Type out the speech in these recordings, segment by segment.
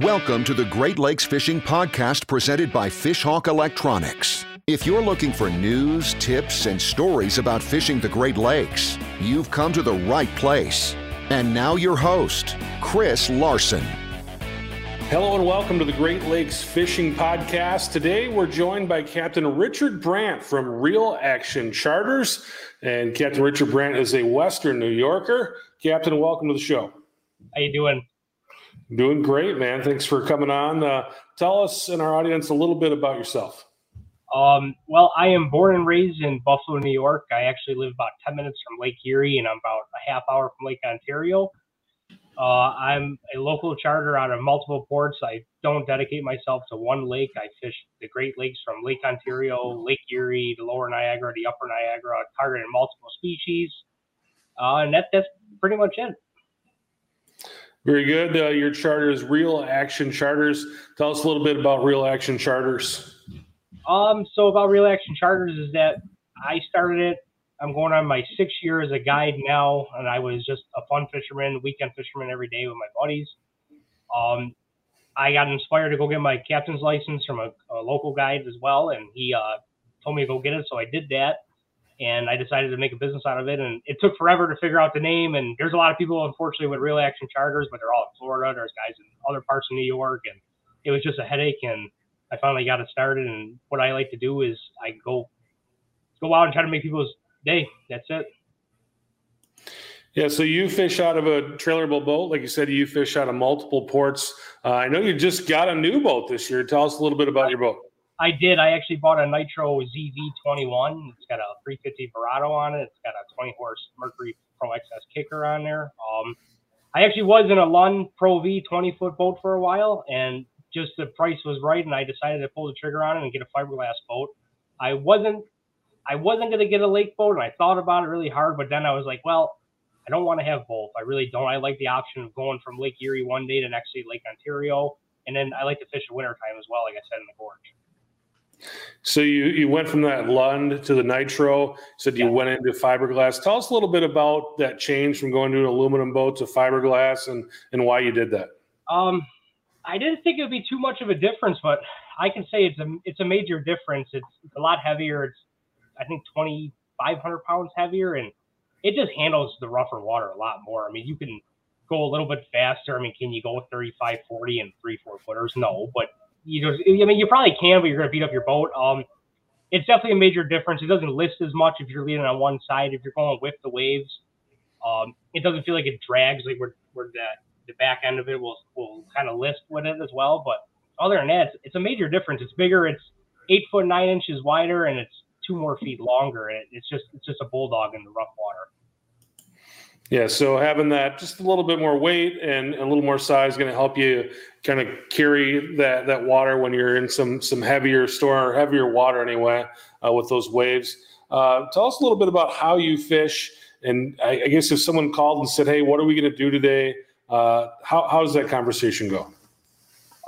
Welcome to the Great Lakes Fishing Podcast presented by Fishhawk Electronics. If you're looking for news, tips, and stories about fishing the Great Lakes, you've come to the right place. And now, your host, Chris Larson. Hello and welcome to the Great Lakes Fishing Podcast. Today we're joined by Captain Richard Brant from Reel Action Charters. And Captain Richard Brant is a Western New Yorker. Captain, welcome to the show. How you doing? Doing great, man. Thanks for coming on. Uh, tell us and our audience a little bit about yourself. Um, well, I am born and raised in Buffalo, New York. I actually live about 10 minutes from Lake Erie, and I'm about a half hour from Lake Ontario. Uh, I'm a local charter out of multiple ports. I don't dedicate myself to one lake. I fish the Great Lakes from Lake Ontario, Lake Erie, the Lower Niagara, the Upper Niagara, targeting multiple species. Uh, and that, that's pretty much it. Very good. Uh, your charter is Reel Action Charters. Tell us a little bit about Reel Action Charters. Um, so about Reel Action Charters is that I started it. I'm going on my sixth year as a guide now, and I was just a fun fisherman, weekend fisherman every day with my buddies. Um, I got inspired to go get my captain's license from a, a local guide as well, and he uh, told me to go get it, so I did that and I decided to make a business out of it. And it took forever to figure out the name. And there's a lot of people, unfortunately, with reel action charters, but they're all in Florida. There's guys in other parts of New York, and it was just a headache. And I finally got it started. And what I like to do is I go go out and try to make people's day. That's it. Yeah, so you fish out of a trailerable boat, like you said. You fish out of multiple ports. Uh, I know you just got a new boat this year. Tell us a little bit about your boat. I did. I actually bought a Nitro ZV21. It's got a 350 Verado on it. It's got a 20 horse Mercury Pro XS kicker on there. Um, I actually was in a Lund Pro V 20 foot boat for a while, and just the price was right, and I decided to pull the trigger on it and get a fiberglass boat. I wasn't, I wasn't gonna get a lake boat, and I thought about it really hard, but then I was like, well, I don't want to have both. I really don't. I like the option of going from Lake Erie one day to next day Lake Ontario, and then I like to fish in wintertime as well, like I said in the gorge. So you you went from that Lund to the Nitro. Said you yeah. went into fiberglass. Tell us a little bit about that change from going to an aluminum boat to fiberglass and and why you did that. Um, I didn't think it would be too much of a difference, but I can say it's a it's a major difference. It's, it's a lot heavier. It's I think twenty five hundred pounds heavier, and it just handles the rougher water a lot more. I mean, you can go a little bit faster. I mean, can you go 35, 40 and three, four footers? No, but you know, I mean, you probably can, but you're going to beat up your boat. Um, it's definitely a major difference. It doesn't list as much if you're leaning on one side. If you're going with the waves, um, it doesn't feel like it drags like where, where the, the back end of it will will kind of list with it as well. But other than that, it's, it's, a major difference. It's bigger. It's eight foot nine inches wider, and it's two more feet longer. And it, it's just it's just a bulldog in the rough water. Yeah, so having that just a little bit more weight and a little more size is going to help you kind of carry that that water when you're in some some heavier storm or heavier water anyway uh, with those waves. Uh, tell us a little bit about how you fish, and I, I guess if someone called and said, "Hey, what are we going to do today?" Uh, how how does that conversation go?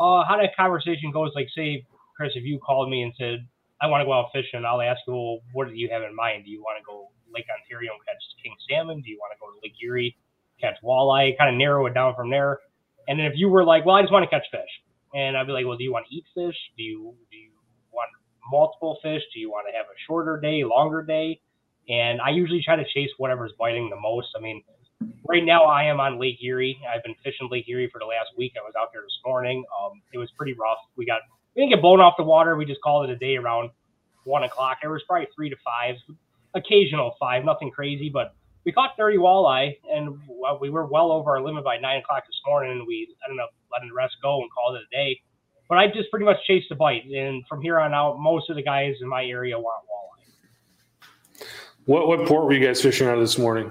Uh, how that conversation goes, like say, Chris, if you called me and said, "I want to go out fishing," I'll ask you, "Well, what do you have in mind? Do you want to go Lake Ontario and catch king salmon? Do you want to go to Lake Erie, catch walleye? Kind of narrow it down from there. And then if you were like, well, I just want to catch fish, and I'd be like, well, do you want to eat fish? Do you do you want multiple fish? Do you want to have a shorter day, longer day? And I usually try to chase whatever's biting the most. I mean, right now I am on Lake Erie. I've been fishing Lake Erie for the last week. I was out there this morning. Um, it was pretty rough. We got we didn't get blown off the water. We just called it a day around one o'clock. There was probably three to five occasional five, nothing crazy, but we caught 30 walleye and we were well over our limit by nine o'clock this morning. And we ended up letting the rest go and called it a day. But I just pretty much chased the bite. And from here on out, most of the guys in my area want walleye. What, what port were you guys fishing out of this morning?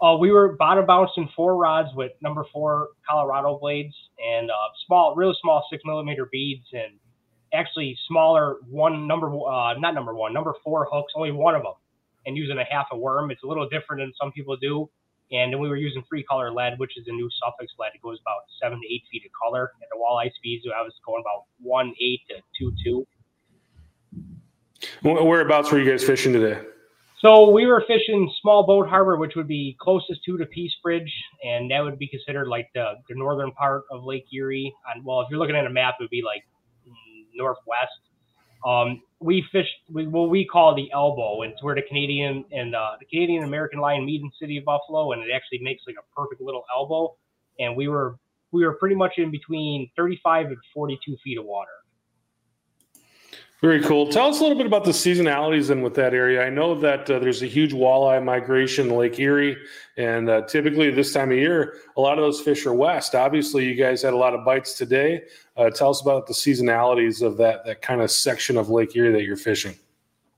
Uh, we were bottom bouncing four rods with number four Colorado blades and uh, small, really small six millimeter beads and actually smaller one number, uh, not number one, number four hooks, only one of them and using a half a worm. It's a little different than some people do. And then we were using free color lead, which is a new Sufix lead. It goes about seven to eight feet of color at the walleye speeds. I was going about one eight to two two. Whereabouts were you guys fishing today? So we were fishing Small Boat Harbor, which would be closest to the Peace Bridge, and that would be considered like the, the northern part of Lake Erie. And well, if you're looking at a map, it would be like northwest. Um, we fished we, what we call the elbow, and it's where the Canadian and uh, the Canadian American line meet in city of Buffalo, and it actually makes like a perfect little elbow. And we were we were pretty much in between 35 and 42 feet of water. Very cool. Tell us a little bit about the seasonalities and with that area. I know that uh, there's a huge walleye migration in Lake Erie, and uh, typically this time of year, a lot of those fish are west. Obviously, you guys had a lot of bites today. Uh, tell us about the seasonalities of that that kind of section of Lake Erie that you're fishing.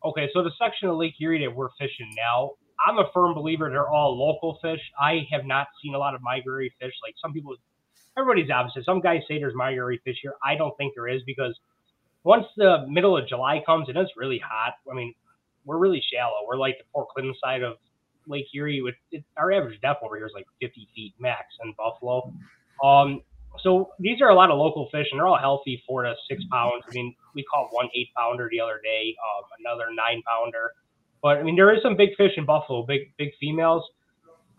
Okay, so the section of Lake Erie that we're fishing now, I'm a firm believer they're all local fish. I have not seen a lot of migratory fish. Like some people, everybody's opposite. Some guys say there's migratory fish here. I don't think there is because – once the middle of July comes and it's really hot, I mean, we're really shallow. We're like the Port Clinton side of Lake Erie. With it, our average depth over here is like 50 feet max in Buffalo. Um, so these are a lot of local fish, and they're all healthy, four to six pounds. I mean, we caught one eight pounder the other day, um, another nine pounder. But I mean, there is some big fish in Buffalo, big big females.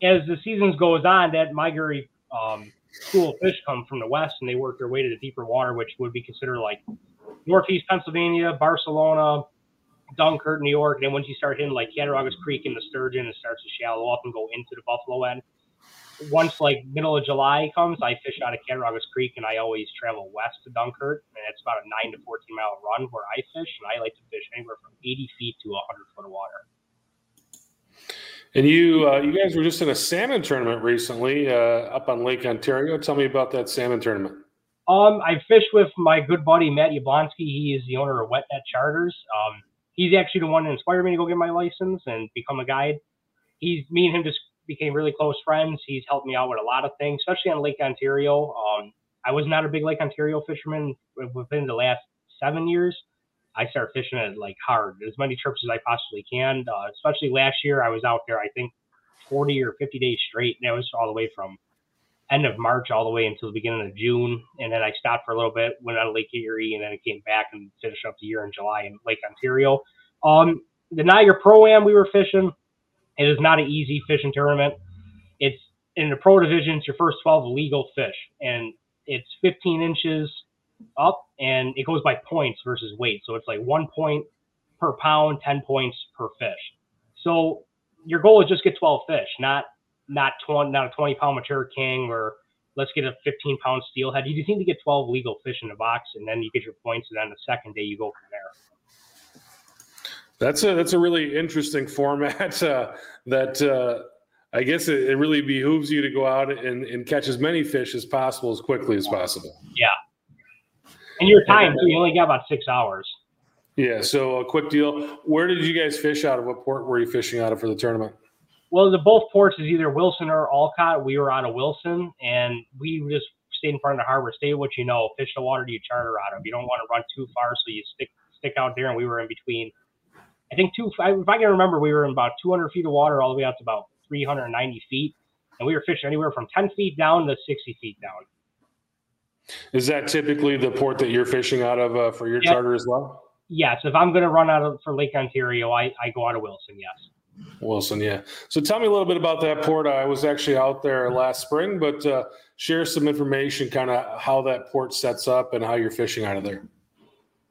As the seasons goes on, that migratory um, school of fish come from the west, and they work their way to the deeper water, which would be considered like Northeast Pennsylvania, Barcelona, Dunkirk, New York. And then once you start hitting like Cattaraugus Creek and the Sturgeon, it starts to shallow up and go into the Buffalo end. Once like middle of July comes, I fish out of Cattaraugus Creek and I always travel west to Dunkirk. And it's about a nine to 14 mile run where I fish. And I like to fish anywhere from 80 feet to 100 foot of water. And you, uh, you guys were just in a salmon tournament recently uh, up on Lake Ontario. Tell me about that salmon tournament. Um, I fished with my good buddy Matt Yablonsky. He is the owner of WetNet Charters. Um, he's actually the one that inspired me to go get my license and become a guide. He's me and him just became really close friends. He's helped me out with a lot of things, especially on Lake Ontario. Um, I was not a big Lake Ontario fisherman within the last seven years. I started fishing it like hard, as many trips as I possibly can. Uh, especially last year, I was out there, I think, 40 or 50 days straight, and that was all the way from end of March all the way until the beginning of June. And then I stopped for a little bit, went on Lake Erie, and then I came back and finished up the year in July in Lake Ontario. Um, the Niagara Pro Am we were fishing, it is not an easy fishing tournament. It's in the pro division, it's your first 12 legal fish, and it's 15 inches up, and it goes by points versus weight. So it's like one point per pound, 10 points per fish. So your goal is just get 12 fish, not not 20, not a 20 pound mature king or let's get a 15 pound steelhead. You just need to get 12 legal fish in the box and then you get your points. And then the second day you go from there. That's a, that's a really interesting format uh, that, uh, I guess it, it, really behooves you to go out and, and catch as many fish as possible as quickly as possible. Yeah. And your time, too, you only got about six hours. Yeah. So a quick deal. Where did you guys fish out of? What port were you fishing out of for the tournament? Well, the both ports is either Wilson or Olcott. We were out of Wilson, and we just stayed in front of the harbor. Stay what you know. Fish the water you charter out of. You don't want to run too far, so you stick stick out there. And we were in between. I think two. If I can remember, we were in about 200 feet of water all the way out to about 390 feet, and we were fishing anywhere from 10 feet down to 60 feet down. Is that typically the port that you're fishing out of uh, for your charter as well? Yes. If I'm going to run out of for Lake Ontario, I, I go out of Wilson. Yes. Wilson, yeah. So tell me a little bit about that port. I was actually out there last spring, but uh, share some information, kind of how that port sets up and how you're fishing out of there.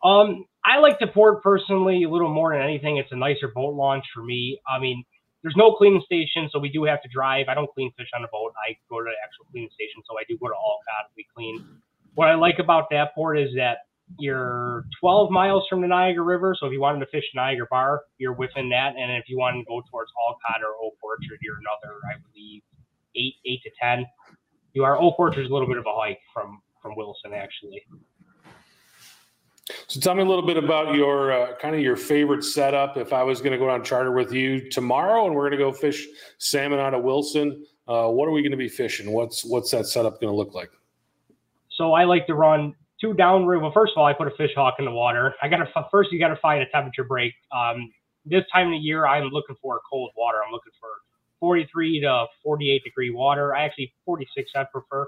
Um, I like the port personally a little more than anything. It's a nicer boat launch for me. I mean, there's no cleaning station, so we do have to drive. I don't clean fish on the boat. I go to the actual cleaning station, so I do go to Olcott. We clean. What I like about that port is that you're 12 miles from the Niagara River. So if you wanted to fish Niagara Bar, you're within that. And if you want to go towards Olcott or Oak Orchard, you're another, I believe, eight eight to ten. You are Oak Orchard is a little bit of a hike from from Wilson, actually. So tell me a little bit about your uh, kind of your favorite setup. If I was going to go on charter with you tomorrow, and we're going to go fish salmon out of Wilson, uh, what are we going to be fishing? What's what's that setup going to look like? So I like to run two downriver. Well, first of all, I put a Fishhawk in the water. I got to first you got to find a temperature break. Um, this time of the year, I'm looking for cold water. I'm looking for 43 to 48 degree water. I actually 46 I prefer.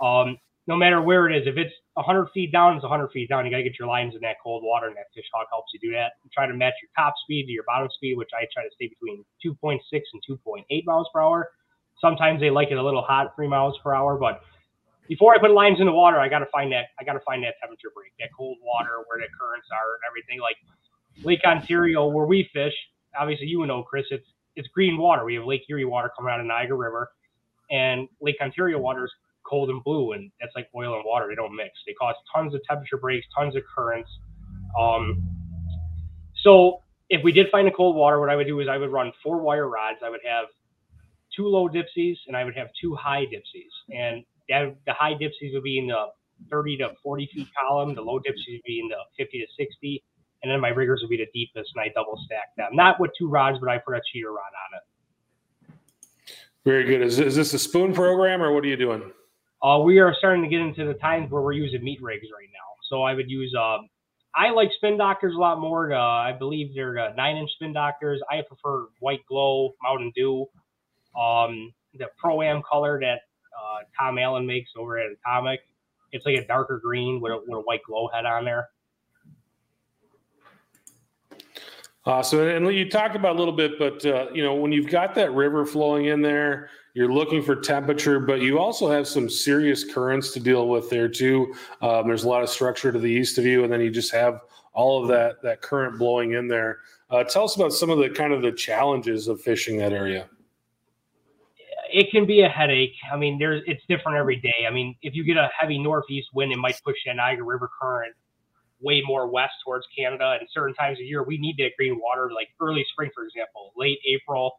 Um, no matter where it is, if it's 100 feet down, it's 100 feet down. You got to get your lines in that cold water, and that fish hawk helps you do that. You try to match your top speed to your bottom speed, which I try to stay between 2.6 and 2.8 miles per hour. Sometimes they like it a little hot, three miles per hour, but before I put lines in the water, I got to find that I got to find that temperature break, that cold water where the currents are and everything. Like Lake Ontario, where we fish, obviously you know, Chris, it's it's green water. We have Lake Erie water coming out of Niagara River, and Lake Ontario water is cold and blue, and that's like oil and water. They don't mix. They cause tons of temperature breaks, tons of currents. Um, so if we did find a cold water, what I would do is I would run four wire rods. I would have two low dipsies and I would have two high dipsies. And that, the high dipsies would be in the 30 to 40 feet column. The low dipsies would be in the 50 to 60. And then my riggers would be the deepest and I double stack them. Not with two rods, but I put a cheater rod on it. Very good. Is, is this a spoon program or what are you doing? Uh, we are starting to get into the times where we're using meat rigs right now. So I would use, um, I like spin doctors a lot more. I believe they're uh, nine inch spin doctors. I prefer white glow, Mountain Dew, um, the Pro Am color that uh, Tom Allen makes over at Atomic. It's like a darker green with a, with a white glow head on there. Awesome. And you talked about a little bit, but uh, you know, when you've got that river flowing in there, you're looking for temperature, but you also have some serious currents to deal with there too. Um, there's a lot of structure to the east of you, and then you just have all of that that current blowing in there. Uh, tell us about some of the kind of the challenges of fishing that area. It can be a headache. I mean, there's it's different every day. I mean, if you get a heavy northeast wind, it might push the Niagara River current way more west towards Canada. And certain times of year, we need that green water, like early spring, for example, late April,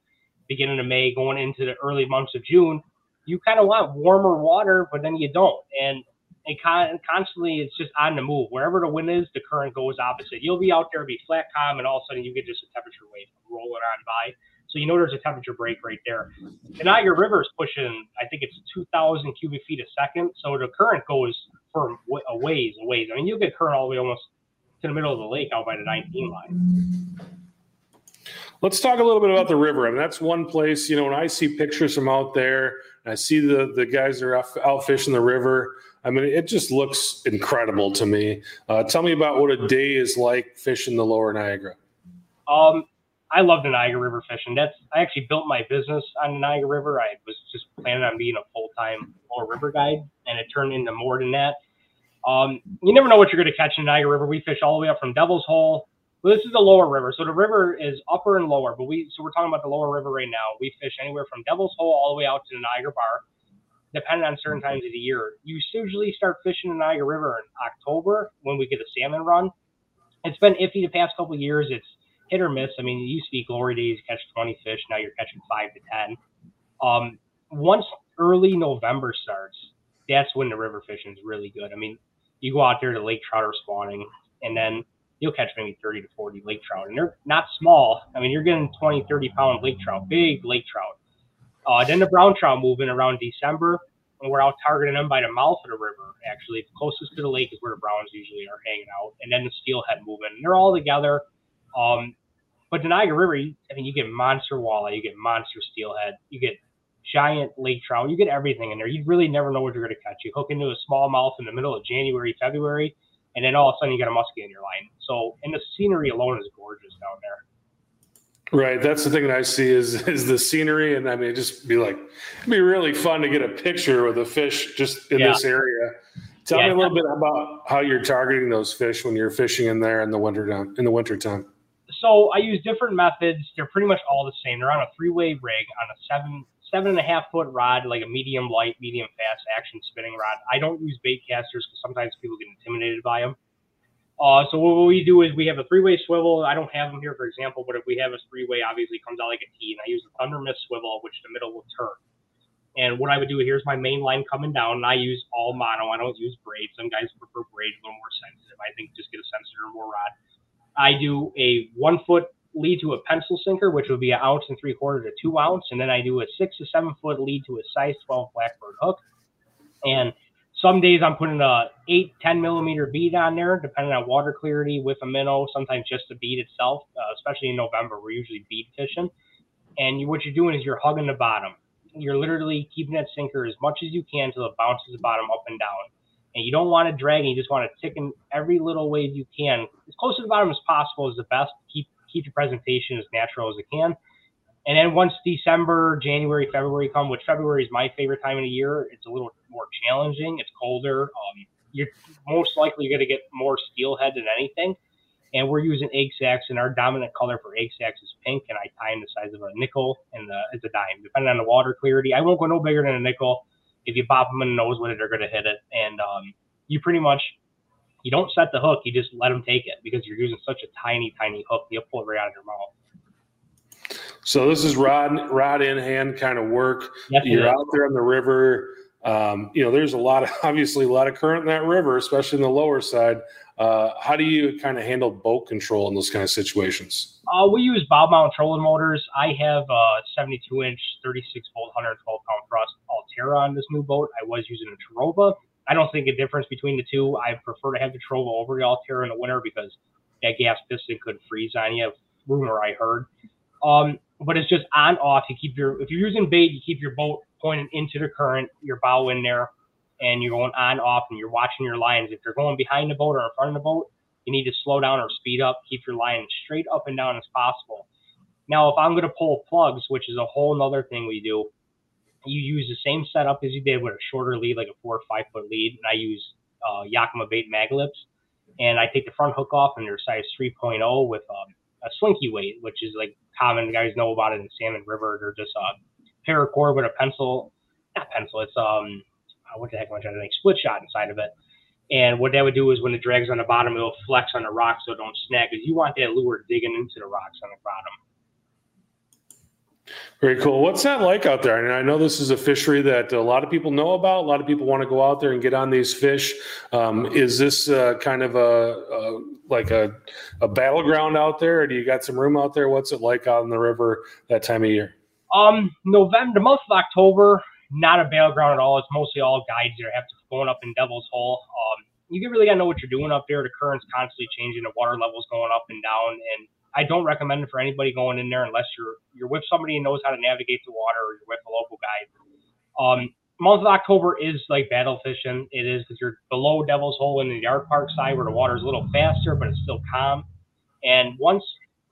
beginning of May, going into the early months of June. You kind of want warmer water, but then you don't. And and con- constantly it's just on the move. Wherever the wind is, the current goes opposite. You'll be out there, be flat calm, and all of a sudden you get just a temperature wave rolling on by. So you know there's a temperature break right there. The Niagara River is pushing, I think it's 2,000 cubic feet a second. So the current goes for a ways, a ways. I mean, you get current all the way almost to the middle of the lake out by the 19 line. Let's talk a little bit about the river. I mean, that's one place, you know, when I see pictures from out there, I see the, the guys that are out, out fishing the river. I mean, it just looks incredible to me. Uh, tell me about what a day is like fishing the lower Niagara. Um, I love the Niagara River fishing. That's I actually built my business on the Niagara River. I was just planning on being a full time lower river guide, and it turned into more than that. Um, you never know what you're going to catch in the Niagara River. We fish all the way up from Devil's Hole. Well, this is the lower river, so the river is upper and lower. But we so we're talking about the lower river right now. We fish anywhere from Devil's Hole all the way out to the Niagara Bar, depending on certain times of the year. You usually start fishing the Niagara River in October when we get a salmon run. It's been iffy the past couple years. It's hit or miss. I mean, it used to be glory days, catch 20 fish. Now you're catching five to 10. Um, once early November starts, that's when the river fishing is really good. I mean, you go out there, the lake trout are spawning, and then you'll catch maybe 30 to 40 lake trout. And they're not small. I mean, you're getting 20, 30 pound lake trout, big lake trout. Uh, then the brown trout move in around December, and we're out targeting them by the mouth of the river. Actually, closest to the lake is where the browns usually are hanging out, and then the steelhead moving. And they're all together. Um, but the Niagara River, I mean, you get monster walleye, you get monster steelhead, you get giant lake trout, you get everything in there. You really never know what you're going to catch. You hook into a smallmouth in the middle of January, February, and then all of a sudden you got a muskie in your line. So, and the scenery alone is gorgeous down there. Right, that's the thing that I see is is the scenery, and I mean, just be like, it'd be really fun to get a picture with a fish just in yeah. this area. Tell yeah, me a little bit about how you're targeting those fish when you're fishing in there in the winter time. In the winter time so I use different methods. They're pretty much all the same. They're on a three-way rig on a seven seven and a half foot rod, like a medium light, medium fast action spinning rod. I don't use bait casters because sometimes people get intimidated by them. Uh, so what we do is we have a three-way swivel. I don't have them here, for example, but if we have a three-way, obviously it comes out like a T, and I use a Thunder Mist swivel, which the middle will turn. And what I would do here's my main line coming down, and I use all mono. I don't use braid. Some guys prefer braid, a little more sensitive. I think just get a sensitive or more rod. I do a one foot lead to a pencil sinker, which would be an ounce and three quarter to two ounce, and then I do a six to seven foot lead to a size 12 blackbird hook. And some days I'm putting a eight, 10 millimeter bead on there, depending on water clarity with a minnow, sometimes just the bead itself, uh, especially in November, we're usually bead fishing. And you, what you're doing is you're hugging the bottom. You're literally keeping that sinker as much as you can until it bounces the bottom up and down. And you don't want to drag, and you just want to tick in every little wave you can, as close to the bottom as possible is the best. Keep keep your presentation as natural as it can. And then once December, January, February come, which February is my favorite time of the year, it's a little more challenging. It's colder. Um, you're most likely going to get more steelhead than anything. And we're using egg sacks, and our dominant color for egg sacks is pink, and I tie in the size of a nickel and the, it's a dime, depending on the water clarity. I won't go no bigger than a nickel. If you pop them in the nose with it, they're going to hit it. And um, you pretty much you don't set the hook, you just let them take it because you're using such a tiny, tiny hook. You'll pull it right out of your mouth. So this is rod rod in hand kind of work. Yes, you're out there on the river. Um, you know, there's a lot of obviously a lot of current in that river, especially in the lower side. Uh, how do you kind of handle boat control in those kind of situations? Uh, we use bow mount trolling motors. I have a 72 inch, 36 volt, 112 pound thrust Ulterra on this new boat. I was using a Terrova. I don't think a difference between the two. I prefer to have the Terrova over the Ulterra in the winter because that gas piston could freeze on you. Rumor I heard. Um, but it's just on off. You keep your if you're using bait, you keep your boat pointing into the current, your bow in there, and you're going on off, and you're watching your lines. If you're going behind the boat or in front of the boat, you need to slow down or speed up. Keep your line straight up and down as possible. Now, if I'm going to pull plugs, which is a whole nother thing we do, you use the same setup as you did with a shorter lead, like a four or five foot lead. And I use uh, Yakima bait mag lips. And I take the front hook off and they're size 3.0 with um, a slinky weight, which is like common. Guys know about it in Salmon River. They're just a paracord with a pencil, not pencil, it's, um, uh, what the heck am I trying to think? Split shot inside of it. And what that would do is when the drag's on the bottom, it'll flex on the rocks so it don't snag because you want that lure digging into the rocks on the bottom. Very cool. What's that like out there? And I know this is a fishery that a lot of people know about. A lot of people want to go out there and get on these fish. Um, is this uh, kind of a, a like a, a, battleground out there, or do you got some room out there? What's it like out in the river that time of year? Um, November, the month of October, not a battleground at all. It's mostly all guides that have to going up in Devil's Hole. Um, you really got to know what you're doing up there. The current's constantly changing. The water level's going up and down, and I don't recommend it for anybody going in there unless you're you're with somebody who knows how to navigate the water or you're with a local guide. Um, month of October is like battle fishing. It is because you're below Devil's Hole in the Artpark side where the water is a little faster, but it's still calm. And once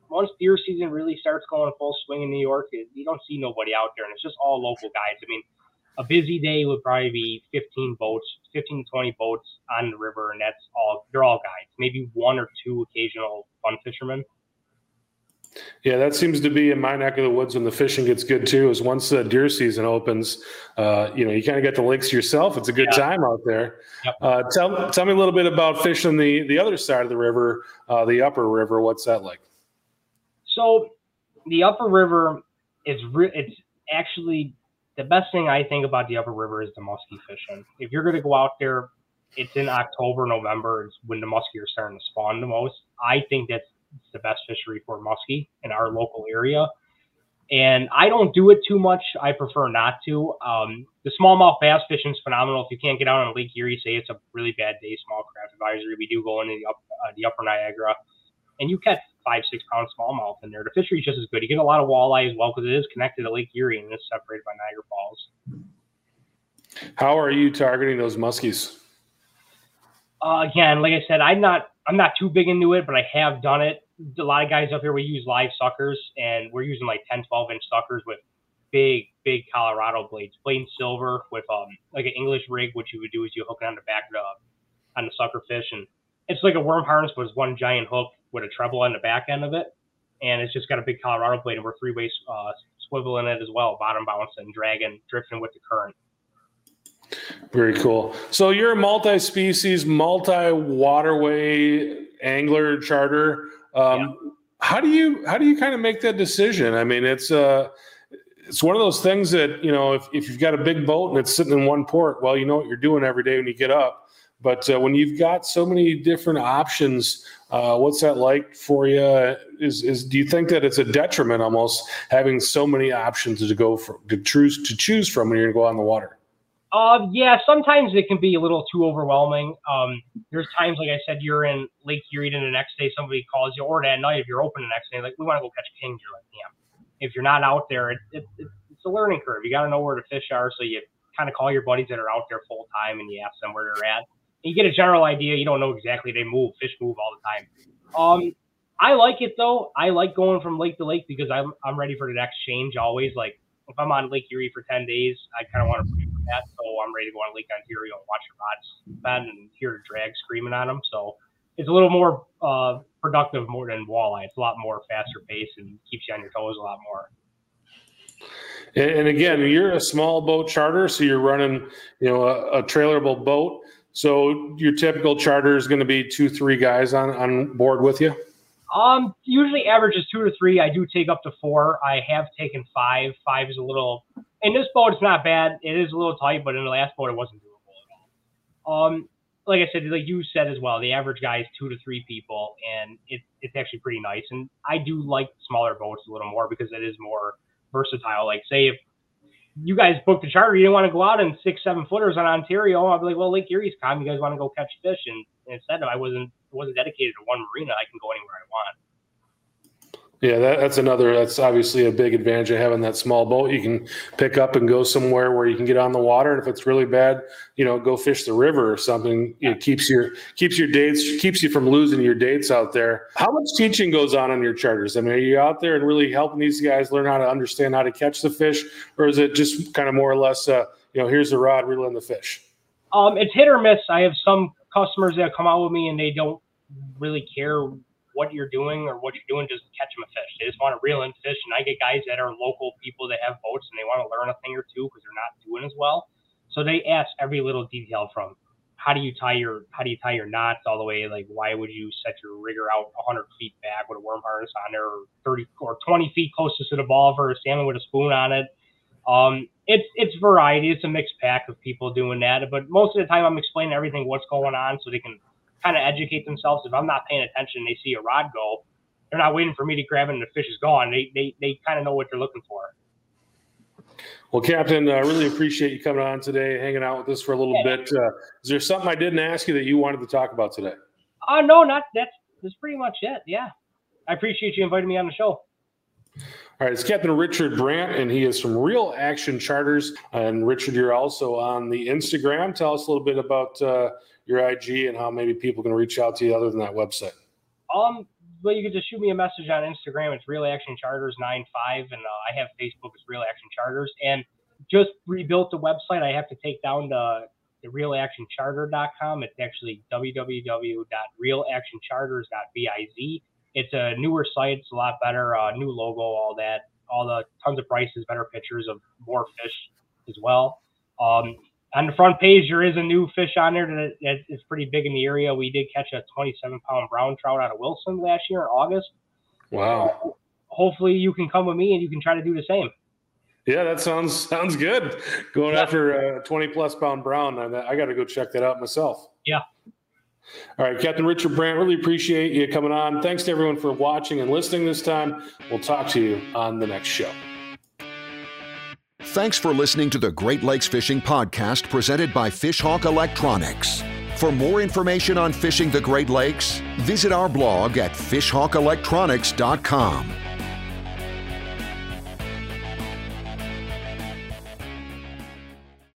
once deer season really starts going full swing in New York, it, you don't see nobody out there, and it's just all local guides. I mean, a busy day would probably be 15 boats, 15 to 20 boats on the river, and that's all. They're all guides. Maybe one or two occasional fun fishermen. Yeah, that seems to be in my neck of the woods when the fishing gets good too. Is once the deer season opens, uh, you know, you kind of get the lakes yourself. It's a good yeah. time out there. Yep. Uh, tell tell me a little bit about fishing the the other side of the river, uh, the upper river. What's that like? So, the upper river is re- it's actually the best thing I think about the upper river is the muskie fishing. If you're going to go out there, it's in October, November, is when the muskie are starting to spawn the most. I think that's it's the best fishery for muskie in our local area. And I don't do it too much. I prefer not to. Um, the smallmouth bass fishing is phenomenal. If you can't get out on Lake Erie, say it's a really bad day, small craft advisory, we do go into the, up, uh, the upper Niagara, and you catch five, six pound smallmouth in there. The fishery is just as good. You get a lot of walleye as well because it is connected to Lake Erie and it's separated by Niagara Falls. How are you targeting those muskies? Uh, again, like I said, I'm not I'm not too big into it, but I have done it. A lot of guys up here we use live suckers, and we're using like 10, 12 inch suckers with big, big Colorado blades, plain silver with um like an English rig. What you would do is you hook it on the back of the on the sucker fish, and it's like a worm harness, but it's one giant hook with a treble on the back end of it, and it's just got a big Colorado blade, and we're three ways uh, it as well, bottom bouncing, dragging, drifting with the current. Very cool. So you're a multi-species, multi-waterway angler charter. Um, yeah. How do you how do you kind of make that decision? I mean, it's uh it's one of those things that you know if, if you've got a big boat and it's sitting in one port, well, you know what you're doing every day when you get up. But uh, when you've got so many different options, uh, what's that like for you? Is is do you think that it's a detriment almost having so many options to go from to choose to choose from when you're going to go on the water? Uh, yeah, sometimes it can be a little too overwhelming. Um, there's times, like I said, you're in Lake Erie, and the next day somebody calls you, or that night if you're open the next day, like we want to go catch kings. You're like, damn. If you're not out there, it, it, it, it's a learning curve. You got to know where the fish are, so you kind of call your buddies that are out there full time and you ask them where they're at. you get a general idea. You don't know exactly they move. Fish move all the time. Um, I like it though. I like going from lake to lake because I'm I'm ready for the next change always. Like if I'm on Lake Erie for ten days, I kind of want to that. So I'm ready to go on Lake Ontario and watch the rods bend and hear the drag screaming on them. So it's a little more uh, productive more than walleye. It's a lot more faster pace and keeps you on your toes a lot more. And, again, you're a small boat charter, so you're running, you know, a, a trailerable boat. So your typical charter is going to be two, three guys on on board with you. Um, usually average is two to three. I do take up to four. I have taken five. Five is a little. In this boat, it's not bad. It is a little tight, but in the last boat, it wasn't doable at all. Um, like I said, like you said as well, the average guy is two to three people, and it, it's actually pretty nice. And I do like smaller boats a little more because it is more versatile. Like, say if you guys booked a charter, you didn't want to go out in six, seven footers on Ontario, I'd be like, well, Lake Erie's calm. You guys want to go catch fish? And, and instead, I wasn't wasn't dedicated to one marina. I can go anywhere I want. Yeah, that, that's another. That's obviously a big advantage of having that small boat. You can pick up and go somewhere where you can get on the water, and if it's really bad, you know, go fish the river or something. It keeps your keeps your dates keeps you from losing your dates out there. How much teaching goes on on your charters? I mean, are you out there and really helping these guys learn how to understand how to catch the fish, or is it just kind of more or less, uh, you know, here's the rod, reel in the fish? Um, it's hit or miss. I have some customers that come out with me and they don't really care what you're doing or what you're doing, just catch them a fish. They just want to reel in fish. And I get guys that are local people that have boats and they want to learn a thing or two because they're not doing as well. So they ask every little detail from how do you tie your how do you tie your knots all the way like why would you set your rigger out 100 feet back with a worm harness on there or 30 or 20 feet closest to the ball for a salmon with a spoon on it um, it's it's variety it's a mixed pack of people doing that but most of the time i'm explaining everything what's going on so they can kind of educate themselves. If I'm not paying attention, they see a rod go, they're not waiting for me to grab it and the fish is gone. They they they kind of know what they're looking for. Well, Captain, I uh, really appreciate you coming on today, hanging out with us for a little yeah. bit. Uh, is there something I didn't ask you that you wanted to talk about today? Uh, no, not that's that's pretty much it. Yeah, I appreciate you inviting me on the show. All right, it's Captain Richard Brant, and he is from Reel Action Charters. And Richard, you're also on the Instagram. Tell us a little bit about uh, your IG and how maybe people can reach out to you other than that website? Um, well, you can just shoot me a message on Instagram. It's Reel Action Charters 95, and uh, I have Facebook. It's Reel Action Charters, and just rebuilt the website. I have to take down the the reelactioncharter.com. It's actually www.reelactioncharters.biz. It's a newer site. It's a lot better. Uh, new logo, all that, all the tons of prices, better pictures of more fish as well. Um, on the front page, there is a new fish on there that, that is pretty big in the area. We did catch a 27 pound brown trout out of Wilson last year in August. Wow. hopefully, you can come with me and you can try to do the same. Yeah, that sounds sounds good. Going yeah. after uh, a 20 plus pound brown, I, I got to go check that out myself. Yeah. All right, Captain Richard Brant, really appreciate you coming on. Thanks to everyone for watching and listening this time. We'll talk to you on the next show. Thanks for listening to the Great Lakes Fishing Podcast presented by Fishhawk Electronics. For more information on fishing the Great Lakes, visit our blog at fishhawkelectronics.com.